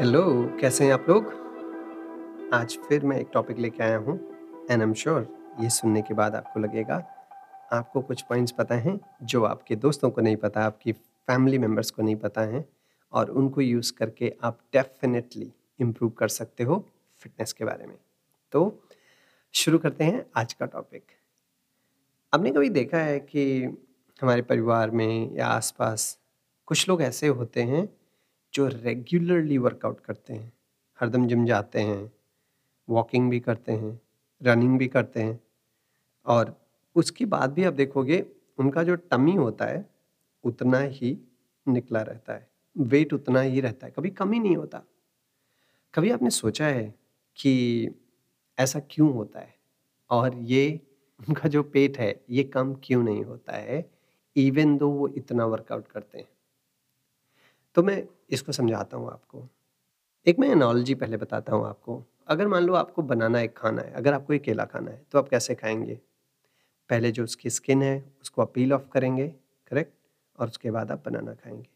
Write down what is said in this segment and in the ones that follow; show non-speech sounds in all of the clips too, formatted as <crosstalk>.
Hello कैसे हैं आप लोग? आज फिर मैं एक टॉपिक लेके आया हूँ एंड एम श्योर ये सुनने के बाद आपको लगेगा, आपको कुछ पॉइंट्स पता हैं जो आपके दोस्तों को नहीं पता, आपकी फैमिली मेंबर्स को नहीं पता हैं, और उनको यूज़ करके आप डेफिनेटली इम्प्रूव कर सकते हो फिटनेस के बारे में। तो शुरू करते हैं आज का टॉपिक आपने कभी देखा है कि हमारे परिवार में या आसपास कुछ लोग ऐसे होते हैं जो रेगुलरली वर्कआउट करते हैं, हरदम जिम जाते हैं वॉकिंग भी करते हैं रनिंग भी करते हैं और उसके बाद भी आप देखोगे उनका जो टमी होता है, उतना ही निकला रहता है वेट उतना ही रहता है, कभी कम ही नहीं होता। कभी आपने सोचा है कि ऐसा क्यों होता है? और ये उनका जो पेट है, ये कम क्यों नहीं होता है इवन दो वो इतना वर्कआउट करते हैं? तो मैं इसको समझाता हूँ आपको। एक मैं एनोलॉजी पहले बताता हूँ आपको। अगर मान लो आपको बनाना एक खाना है, अगर आपको एक केला खाना है तो आप कैसे खाएँगे? पहले जो उसकी स्किन है, उसको आप पील ऑफ़ करेंगे करेक्ट और उसके बाद आप बनाना खाएँगे।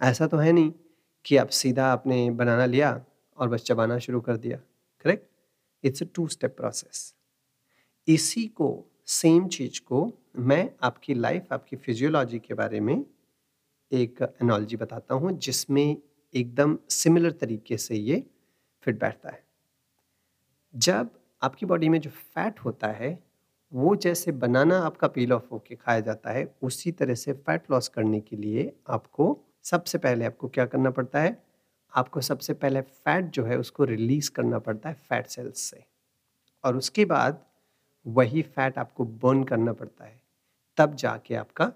ऐसा तो है नहीं कि आप सीधा आपने बनाना लिया और बस चबाना शुरू कर दिया correct it's a two step process इसी को सेम चीज़ को मैं आपकी लाइफ आपकी फिजियोलॉजी के बारे में एक एनोलॉजी बताता हूँ, जिसमें एकदम सिमिलर तरीके से ये फिट बैठता है। जब आपकी बॉडी में जो फैट होता है, वो जैसे बनाना आपका पील ऑफ़ होके खाया जाता है, उसी तरह से फैट लॉस करने के लिए आपको सबसे पहले आपको क्या करना पड़ता है? आपको सबसे पहले फैट जो है उसको रिलीज़ करना पड़ता है फैट सेल्स से। और उसके बाद वही फैट आपको बर्न करना पड़ता है, तब जाके आपका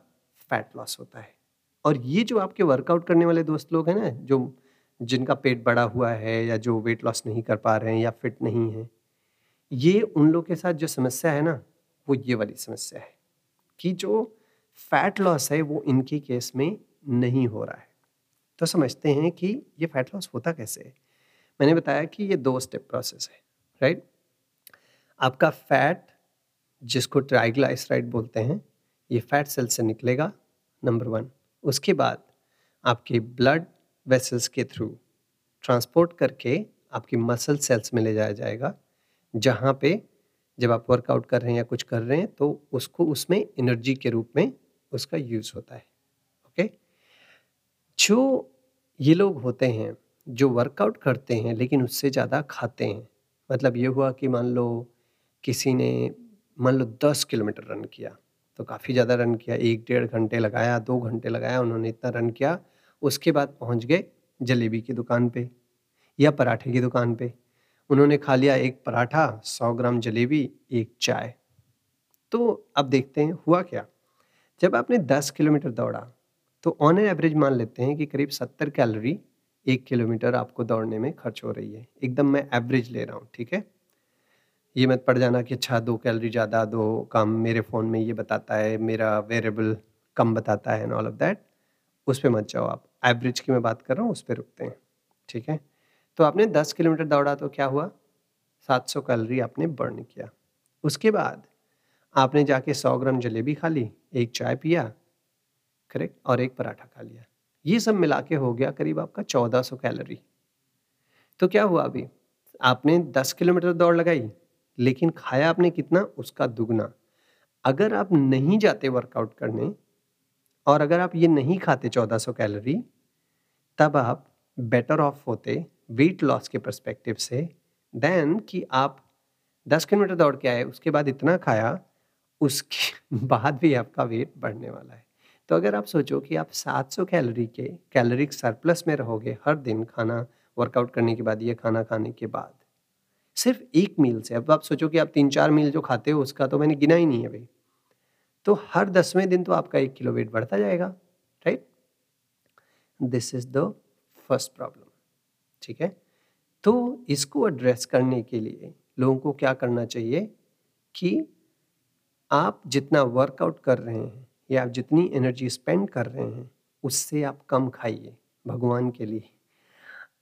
फैट लॉस होता है। और ये जो आपके वर्कआउट करने वाले दोस्त लोग हैं ना, जो जिनका पेट बड़ा हुआ है या जो वेट लॉस नहीं कर पा रहे हैं या फिट नहीं है, ये उन लोग के साथ जो समस्या है ना, वो ये वाली समस्या है कि जो फैट लॉस है वो इनके केस में नहीं हो रहा है। तो समझते हैं कि ये फैट लॉस होता कैसे है। मैंने बताया कि ये दो स्टेप प्रोसेस है राइट आपका फैट जिसको ट्राइग्लाइसराइड बोलते हैं, ये फैट सेल से निकलेगा नंबर वन उसके बाद आपके ब्लड वेसल्स के थ्रू ट्रांसपोर्ट करके आपकी मसल सेल्स में ले जाया जाएगा, जहाँ पे जब आप वर्कआउट कर रहे हैं या कुछ कर रहे हैं तो उसको उसमें एनर्जी के रूप में उसका यूज़ होता है ओके जो ये लोग होते हैं, जो वर्कआउट करते हैं, लेकिन उससे ज़्यादा खाते हैं मतलब ये हुआ कि मान लो किसी ने, मान लो दस किलोमीटर रन किया तो काफ़ी ज़्यादा रन किया, एक डेढ़ घंटे लगाया, दो घंटे लगाया, उन्होंने इतना रन किया, उसके बाद पहुँच गए जलेबी की दुकान पे या पराठे की दुकान पे। उन्होंने खा लिया एक पराठा, सौ ग्राम जलेबी, एक चाय। तो अब देखते हैं, हुआ क्या? जब आपने दस किलोमीटर दौड़ा तो ऑन एन एवरेज मान लेते हैं कि करीब सत्तर कैलोरी एक किलोमीटर आपको दौड़ने में खर्च हो रही है। एकदम मैं एवरेज ले रहा हूँ, ठीक है? ये मत पड़ जाना कि अच्छा दो कैलोरी ज़्यादा दो कम, मेरे फ़ोन में ये बताता है, मेरा वेरिएबल कम बताता है एंड ऑल ऑफ़ दैट उस पर मत जाओ आप। एवरेज की मैं बात कर रहा हूँ, उस पर रुकते हैं, ठीक है? तो आपने दस किलोमीटर दौड़ा तो क्या हुआ? सात सौ कैलोरी आपने बर्न किया। उसके बाद आपने जाके सौ ग्राम जलेबी खा ली, एक चाय पिया करेक्ट और एक पराठा खा लिया। ये सब मिला के हो गया करीब आपका चौदह सौ कैलोरी तो क्या हुआ अभी? आपने दस किलोमीटर दौड़ लगाई लेकिन खाया आपने कितना? उसका दुगना। अगर आप नहीं जाते वर्कआउट करने और अगर आप ये नहीं खाते 1400 कैलोरी तब आप बेटर ऑफ़ होते वेट लॉस के परस्पेक्टिव से देन कि आप 10 किलोमीटर दौड़ के आए, उसके बाद इतना खाया, उसके <laughs> बाद भी आपका वेट बढ़ने वाला है। तो अगर आप सोचो कि आप 700 कैलोरी के कैलोरिक सरप्लस में रहोगे हर दिन खाना वर्कआउट करने के बाद ये खाना खाने के बाद सिर्फ़ एक मील से। अब आप सोचो कि आप तीन चार मील जो खाते हो, उसका तो मैंने गिना ही नहीं है भाई। तो हर दसवें दिन तो आपका एक किलो वेट बढ़ता जाएगा right this is the first problem ठीक है? तो इसको एड्रेस करने के लिए लोगों को क्या करना चाहिए कि आप जितना वर्कआउट कर रहे हैं या आप जितनी एनर्जी स्पेंड कर रहे हैं, उससे आप कम खाइए, भगवान के लिए,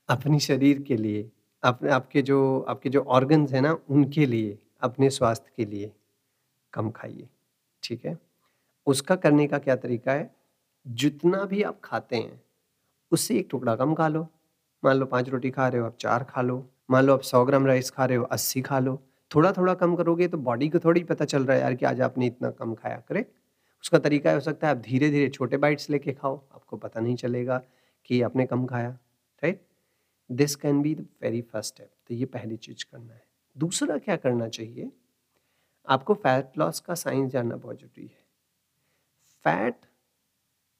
अपने शरीर के लिए। अपने, आपके जो आपके जो ऑर्गन्स हैं ना, उनके लिए, अपने स्वास्थ्य के लिए कम खाइए, ठीक है? उसका करने का क्या तरीका है? जितना भी आप खाते हैं, उससे एक टुकड़ा कम खा लो। मान लो पाँच रोटी खा रहे हो, आप चार खा लो। मान लो आप सौ ग्राम राइस खा रहे हो, अस्सी खा लो। थोड़ा थोड़ा कम करोगे तो बॉडी को थोड़ी पता चल रहा है यार कि आज आपने इतना कम खाया करेक्ट उसका तरीका हो सकता है आप धीरे धीरे छोटे बाइट्स लेके खाओ, आपको पता नहीं चलेगा कि आपने कम खाया right this can be the very first step तो ये पहली चीज़ करना है। दूसरा क्या करना चाहिए? आपको फैट लॉस का साइंस जानना बहुत ज़रूरी है। Fat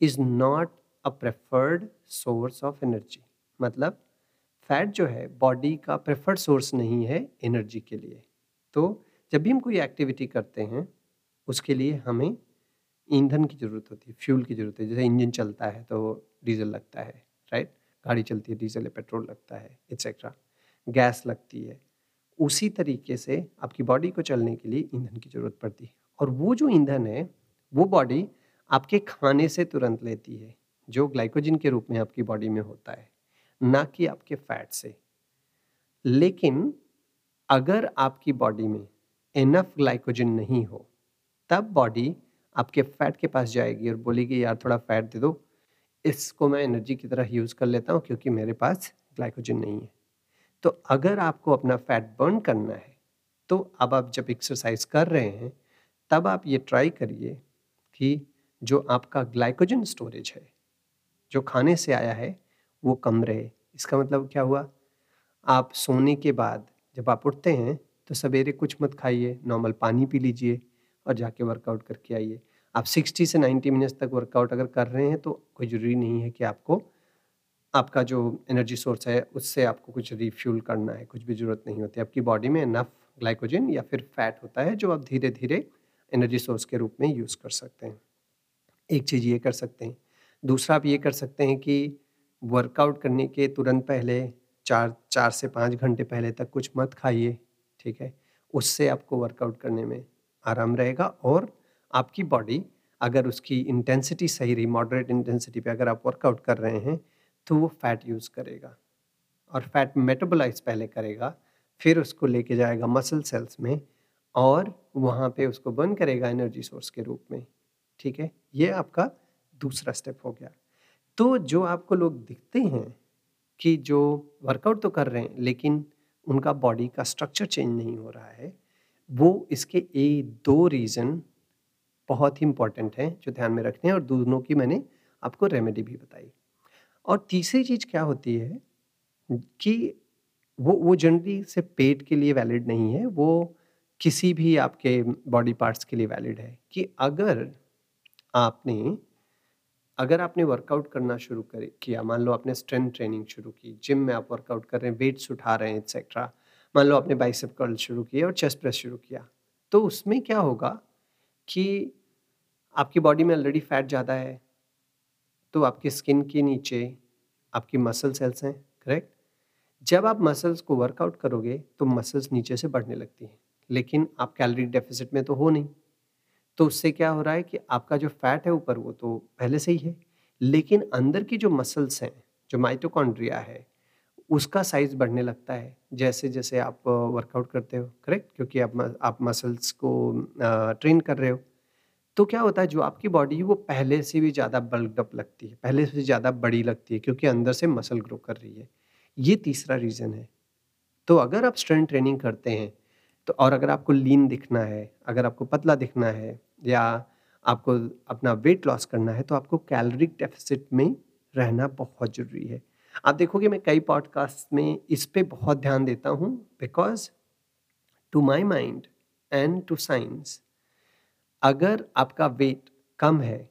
is not a preferred source of energy मतलब फैट जो है बॉडी का प्रेफर्ड सोर्स नहीं है एनर्जी के लिए। तो जब भी हम कोई एक्टिविटी करते हैं, उसके लिए हमें ईंधन की ज़रूरत होती है फ्यूल की ज़रूरत है। जैसे इंजन चलता है तो डीजल लगता है राइट गाड़ी चलती है, डीजल या पेट्रोल लगता है एक्सेट्रा गैस लगती है। उसी तरीके से आपकी बॉडी को चलने के लिए ईंधन की ज़रूरत पड़ती है। और वो जो ईंधन है, वो बॉडी आपके खाने से तुरंत लेती है, जो ग्लाइकोजिन के रूप में आपकी बॉडी में होता है, ना कि आपके फैट से। लेकिन अगर आपकी बॉडी में इनफ ग्लाइकोजिन नहीं हो, तब बॉडी आपके फैट के पास जाएगी और बोलेगी, यार, थोड़ा फैट दे दो। इसको मैं एनर्जी की तरह यूज़ कर लेता हूँ क्योंकि मेरे पास ग्लाइकोजन नहीं है। तो अगर आपको अपना फैट बर्न करना है तो अब आप जब एक्सरसाइज कर रहे हैं, तब आप ये ट्राई करिए कि जो आपका ग्लाइकोजन स्टोरेज है, जो खाने से आया है, वो कम रहे। इसका मतलब क्या हुआ? आप सोने के बाद जब आप उठते हैं तो सवेरे कुछ मत खाइए, नॉर्मल पानी पी लीजिए और जाके वर्कआउट करके आइए। आप 60 से 90 मिनट्स तक वर्कआउट अगर कर रहे हैं तो कोई ज़रूरी नहीं है कि आपको, आपका जो एनर्जी सोर्स है, उससे आपको कुछ रिफ्यूल करना है, कुछ भी ज़रूरत नहीं होती। आपकी बॉडी में इनफ ग्लाइकोजन या फिर फैट होता है, जो आप धीरे धीरे एनर्जी सोर्स के रूप में यूज़ कर सकते हैं। एक चीज़ ये कर सकते हैं। दूसरा, आप ये कर सकते हैं कि वर्कआउट करने के तुरंत पहले, चार चार से पाँच घंटे पहले तक कुछ मत खाइए, ठीक है? उससे आपको वर्कआउट करने में आराम रहेगा और आपकी बॉडी अगर उसकी इंटेंसिटी सही रही मॉडरेट इंटेंसिटी पे अगर आप वर्कआउट कर रहे हैं तो वो फैट यूज़ करेगा। और फैट मेटाबोलाइज पहले करेगा, फिर उसको लेके जाएगा मसल सेल्स में और वहाँ पे उसको बर्न करेगा एनर्जी सोर्स के रूप में। ठीक है? ये आपका दूसरा स्टेप हो गया। तो जो आपको लोग दिखते हैं कि जो वर्कआउट तो कर रहे हैं, लेकिन उनका बॉडी का स्ट्रक्चर चेंज नहीं हो रहा है, वो इसके ए दो रीज़न बहुत ही इंपॉर्टेंट हैं, जो ध्यान में रखते हैं और दोनों की मैंने आपको रेमेडी भी बताई। और तीसरी चीज़ क्या होती है कि वो वो जनरली से पेट के लिए वैलिड नहीं है, वो किसी भी आपके बॉडी पार्ट्स के लिए वैलिड है कि अगर आपने अगर आपने वर्कआउट करना शुरू कर, किया, मान लो आपने स्ट्रेंथ ट्रेनिंग शुरू की जिम में आप वर्कआउट कर रहे हैं वेट्स उठा रहे हैं एक्सेट्रा मान लो आपने बाइसेप कर्ल शुरू किया और चेस्ट प्रेस शुरू किया तो उसमें क्या होगा कि आपकी बॉडी में ऑलरेडी फैट ज़्यादा है तो आपकी स्किन के नीचे आपकी मसल सेल्स हैं करेक्ट जब आप मसल्स को वर्कआउट करोगे तो मसल्स नीचे से बढ़ने लगती हैं, लेकिन आप कैलोरी डेफिसिट में तो हो नहीं। तो उससे क्या हो रहा है कि आपका जो फैट है ऊपर, वो तो पहले से ही है, लेकिन अंदर की जो मसल्स हैं, जो माइटोकॉन्ड्रिया है, उसका साइज़ बढ़ने लगता है, जैसे जैसे आप वर्कआउट करते हो करेक्ट क्योंकि आप आप मसल्स को ट्रेन कर रहे हो। तो क्या होता है, जो आपकी बॉडी वो पहले से भी ज़्यादा बल्कअप लगती है, पहले से ज़्यादा बड़ी लगती है, क्योंकि अंदर से मसल ग्रो कर रही है। ये तीसरा रीज़न है। तो अगर आप स्ट्रेंथ ट्रेनिंग करते हैं तो और अगर आपको लीन दिखना है, अगर आपको पतला दिखना है, या आपको अपना वेट लॉस करना है तो आपको कैलोरिक डेफिसिट में रहना बहुत ज़रूरी है। आप देखोगे, मैं कई पॉडकास्ट में इस पर बहुत ध्यान देता हूँ because to my mind and to science अगर आपका वेट कम है,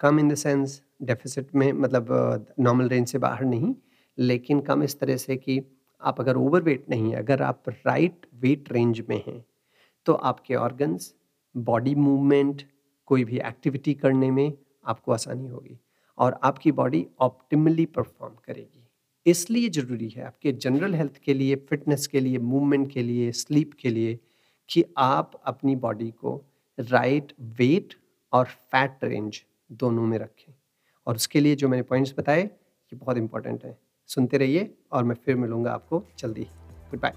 कम इन द सेंस डेफिसिट में मतलब नॉर्मल रेंज से बाहर नहीं, लेकिन कम इस तरह से कि आप अगर ओवर वेट नहीं है, अगर आप राइट वेट रेंज में हैं तो आपके ऑर्गन्स बॉडी मूवमेंट कोई भी एक्टिविटी करने में आपको आसानी होगी और आपकी बॉडी ऑप्टिमली परफॉर्म करेगी। इसलिए ज़रूरी है आपके जनरल हेल्थ के लिए फिटनेस के लिए मूवमेंट के लिए स्लीप के लिए कि आप अपनी बॉडी को राइट वेट और फैट रेंज दोनों में रखें। और उसके लिए जो मैंने पॉइंट्स बताए, ये बहुत इंपॉर्टेंट हैं। सुनते रहिए और मैं फिर मिलूँगा आपको जल्दी। Good bye